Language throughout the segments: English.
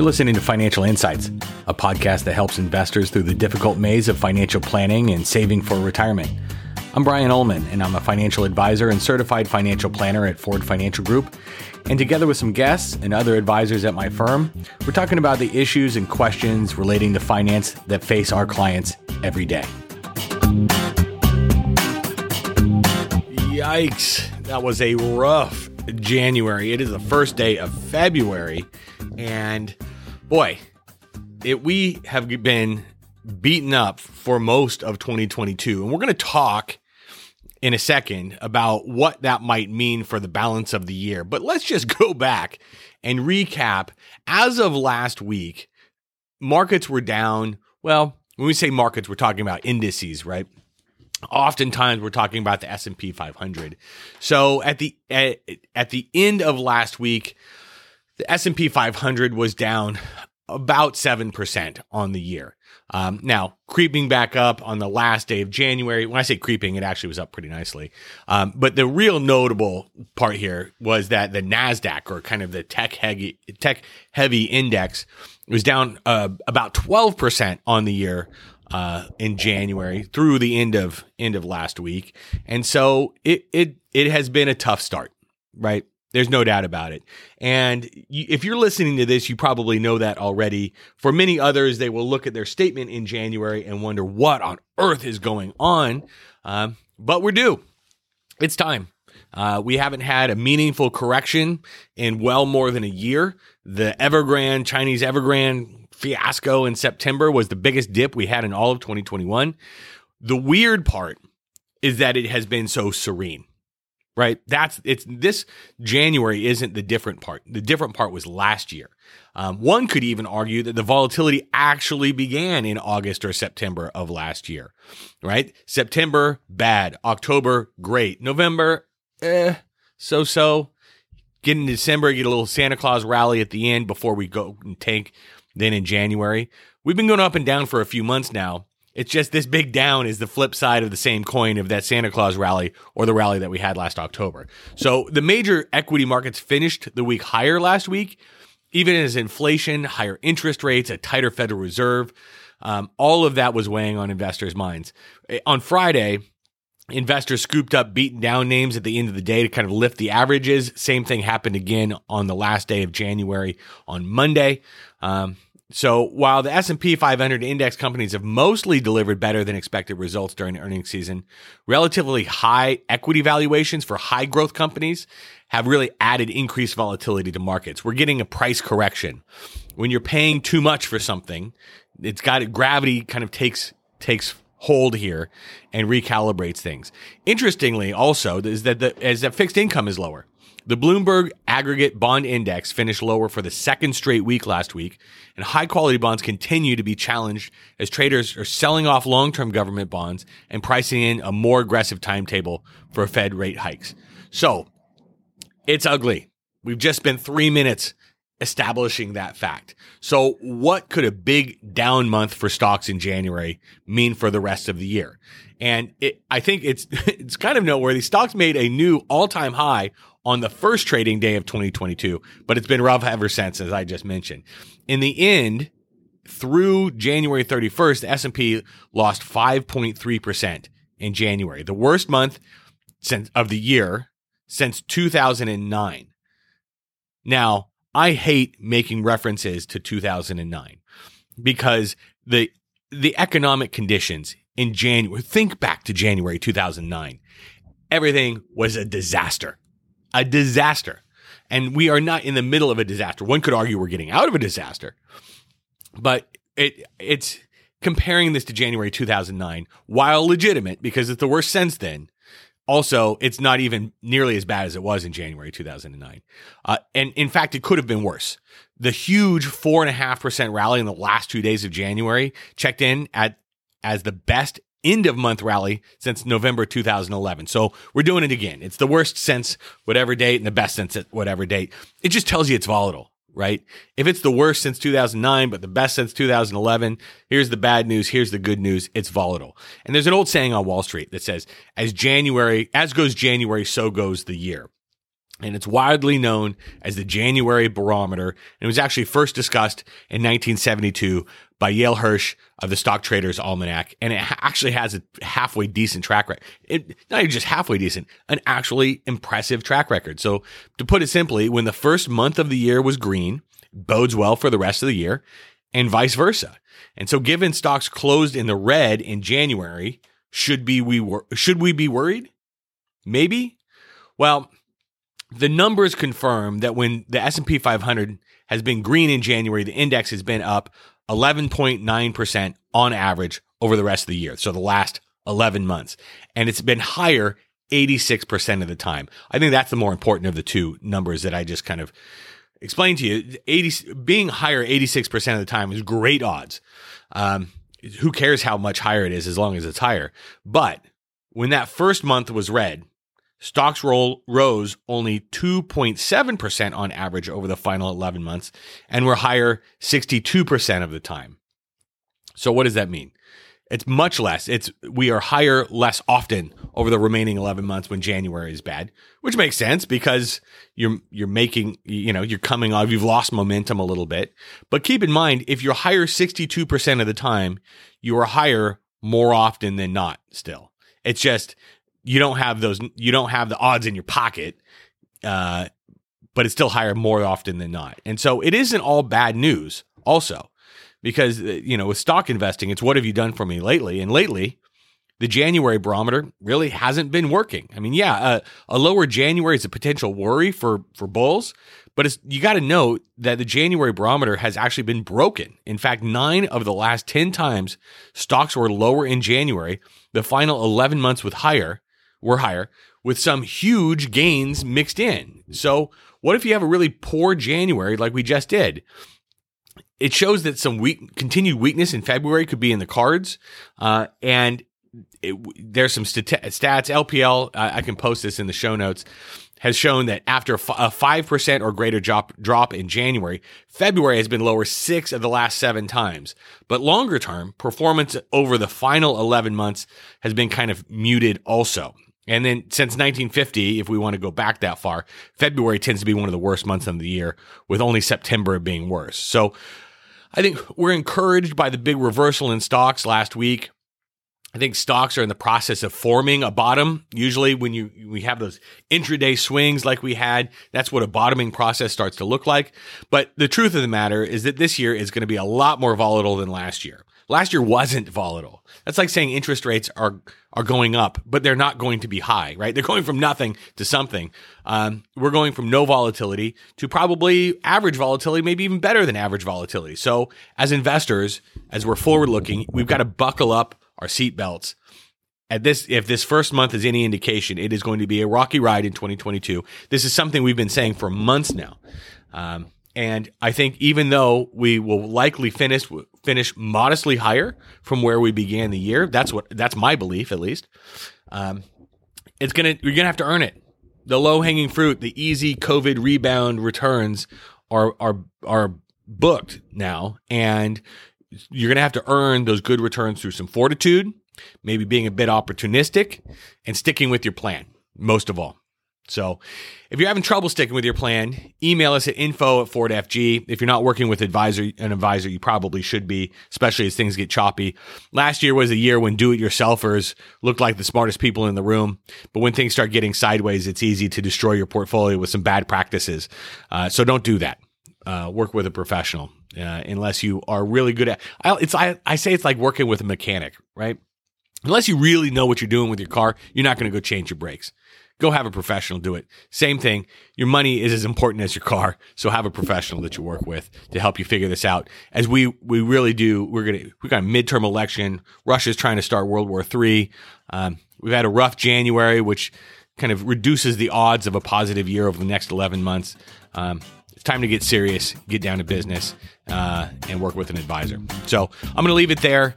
You're listening to Financial Insights, a podcast that helps investors through the difficult maze of financial planning and saving for retirement. I'm Brian Ullman, and I'm a financial advisor and certified financial planner at Ford Financial Group. And together with some guests and other advisors at my firm, we're talking about the issues and questions relating to finance that face our clients every day. Yikes, that was a rough January. It is the first day of February, and boy, it we have been beaten up for most of 2022, and we're going to talk in a second about what that might mean for the balance of the year. But let's just go back and recap. As of last week, markets were down. Well, when we say markets, we're talking about indices, right? Oftentimes, we're talking about the S and P 500. So at the at, at the end of last week, the S and P 500 was down about seven percent on the year. Um, now, creeping back up on the last day of January. When I say creeping, it actually was up pretty nicely. Um, but the real notable part here was that the Nasdaq, or kind of the tech heavy tech heavy index, was down uh, about twelve percent on the year. Uh, in January through the end of end of last week, and so it it it has been a tough start, right? There's no doubt about it. And you, if you're listening to this, you probably know that already. For many others, they will look at their statement in January and wonder what on earth is going on. Um, but we're due. It's time. Uh, we haven't had a meaningful correction in well more than a year. The Evergrande, Chinese Evergrande fiasco in September was the biggest dip we had in all of 2021. The weird part is that it has been so serene right? That's it's this January isn't the different part. The different part was last year. Um, one could even argue that the volatility actually began in August or September of last year, right? September, bad. October, great. November, eh, so so. Get in December, get a little Santa Claus rally at the end before we go and tank. Then in January, we've been going up and down for a few months now. It's just this big down is the flip side of the same coin of that Santa Claus rally or the rally that we had last October. So the major equity markets finished the week higher last week, even as inflation, higher interest rates, a tighter Federal Reserve, um, all of that was weighing on investors' minds. Eh, on Friday, investors scooped up beaten down names at the end of the day to kind of lift the averages. Same thing happened again on the last day of January on Monday. Um, so while the S&P 500 index companies have mostly delivered better than expected results during earnings season, relatively high equity valuations for high growth companies have really added increased volatility to markets. We're getting a price correction. When you're paying too much for something, it's got gravity kind of takes takes hold here and recalibrates things. Interestingly also is that the as that fixed income is lower. The Bloomberg Aggregate Bond Index finished lower for the second straight week last week, and high quality bonds continue to be challenged as traders are selling off long term government bonds and pricing in a more aggressive timetable for Fed rate hikes. So it's ugly. We've just spent three minutes establishing that fact. So, what could a big down month for stocks in January mean for the rest of the year? And it, I think it's it's kind of noteworthy. Stocks made a new all time high on the first trading day of 2022, but it's been rough ever since, as I just mentioned. In the end, through January 31st, the S&P lost 5.3% in January, the worst month since of the year since 2009. Now, I hate making references to 2009 because the the economic conditions in January, think back to January 2009. Everything was a disaster a disaster. And we are not in the middle of a disaster. One could argue we're getting out of a disaster, but it it's comparing this to January 2009, while legitimate because it's the worst since then. Also, it's not even nearly as bad as it was in January 2009. Uh, and in fact, it could have been worse. The huge four and a half percent rally in the last two days of January checked in at as the best end of month rally since November 2011. So we're doing it again. It's the worst since whatever date and the best since whatever date. It just tells you it's volatile, right? If it's the worst since 2009, but the best since 2011, here's the bad news. Here's the good news. It's volatile. And there's an old saying on Wall Street that says, as January, as goes January, so goes the year. And it's widely known as the January barometer. And it was actually first discussed in 1972 by Yale Hirsch of the Stock Traders Almanac, and it actually has a halfway decent track record. It, not even just halfway decent, an actually impressive track record. So, to put it simply, when the first month of the year was green, bodes well for the rest of the year, and vice versa. And so, given stocks closed in the red in January, should be we wor- should we be worried? Maybe. Well, the numbers confirm that when the S&P 500 has been green in January, the index has been up 11.9% on average over the rest of the year. So the last 11 months. And it's been higher 86% of the time. I think that's the more important of the two numbers that I just kind of explained to you. 80, being higher 86% of the time is great odds. Um, who cares how much higher it is as long as it's higher? But when that first month was red, Stocks roll rose only 2.7% on average over the final 11 months and were higher 62% of the time. So what does that mean? It's much less. It's we are higher less often over the remaining 11 months when January is bad, which makes sense because you're you're making, you know, you're coming off you've lost momentum a little bit. But keep in mind if you're higher 62% of the time, you are higher more often than not still. It's just you don't have those you don't have the odds in your pocket uh, but it's still higher more often than not and so it isn't all bad news also because uh, you know with stock investing it's what have you done for me lately and lately the January barometer really hasn't been working. I mean, yeah, uh, a lower January is a potential worry for for bulls, but it's, you got to note that the January barometer has actually been broken. In fact, nine of the last ten times stocks were lower in January, the final eleven months with higher, were higher with some huge gains mixed in. So, what if you have a really poor January like we just did? It shows that some weak, continued weakness in February could be in the cards. Uh, and it, there's some stats. LPL, I, I can post this in the show notes has shown that after a 5% or greater drop, drop in January, February has been lower six of the last seven times. But longer term, performance over the final 11 months has been kind of muted also. And then since 1950, if we want to go back that far, February tends to be one of the worst months of the year, with only September being worse. So I think we're encouraged by the big reversal in stocks last week. I think stocks are in the process of forming a bottom. Usually, when you we have those intraday swings like we had, that's what a bottoming process starts to look like. But the truth of the matter is that this year is going to be a lot more volatile than last year. Last year wasn't volatile. That's like saying interest rates are are going up, but they're not going to be high, right? They're going from nothing to something. Um, we're going from no volatility to probably average volatility, maybe even better than average volatility. So, as investors, as we're forward looking, we've got to buckle up our seatbelts. At this, if this first month is any indication, it is going to be a rocky ride in 2022. This is something we've been saying for months now. Um, and I think even though we will likely finish finish modestly higher from where we began the year, that's what that's my belief at least. Um, it's gonna you're gonna have to earn it. The low hanging fruit, the easy COVID rebound returns are are are booked now, and you're gonna have to earn those good returns through some fortitude, maybe being a bit opportunistic, and sticking with your plan most of all. So if you're having trouble sticking with your plan, email us at info at FordFG. If you're not working with advisor, an advisor, you probably should be, especially as things get choppy. Last year was a year when do-it-yourselfers looked like the smartest people in the room. But when things start getting sideways, it's easy to destroy your portfolio with some bad practices. Uh, so don't do that. Uh, work with a professional uh, unless you are really good at. I, it's I, I say it's like working with a mechanic, right? Unless you really know what you're doing with your car, you're not going to go change your brakes go have a professional do it. Same thing. Your money is as important as your car. So have a professional that you work with to help you figure this out. As we, we really do, we're going to, we got a midterm election. Russia's trying to start World War III. Um, we've had a rough January, which kind of reduces the odds of a positive year over the next 11 months. Um, it's time to get serious, get down to business, uh, and work with an advisor. So I'm going to leave it there.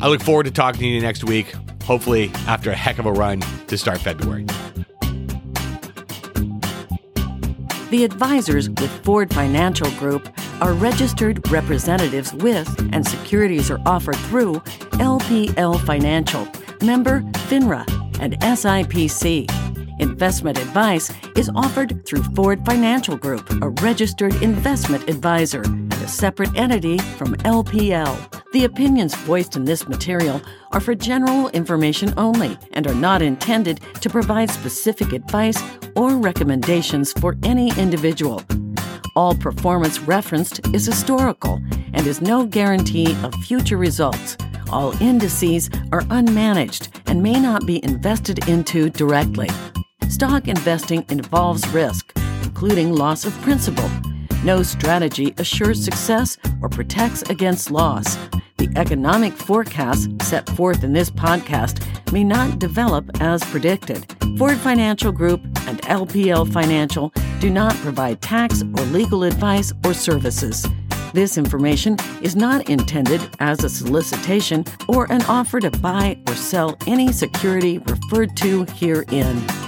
I look forward to talking to you next week, hopefully after a heck of a run to start February. The advisors with Ford Financial Group are registered representatives with and securities are offered through LPL Financial, member FINRA, and SIPC. Investment advice is offered through Ford Financial Group, a registered investment advisor, and a separate entity from LPL. The opinions voiced in this material are for general information only and are not intended to provide specific advice or recommendations for any individual. All performance referenced is historical and is no guarantee of future results. All indices are unmanaged and may not be invested into directly. Stock investing involves risk, including loss of principal. No strategy assures success or protects against loss. The economic forecasts set forth in this podcast may not develop as predicted. Ford Financial Group and LPL Financial do not provide tax or legal advice or services. This information is not intended as a solicitation or an offer to buy or sell any security referred to herein.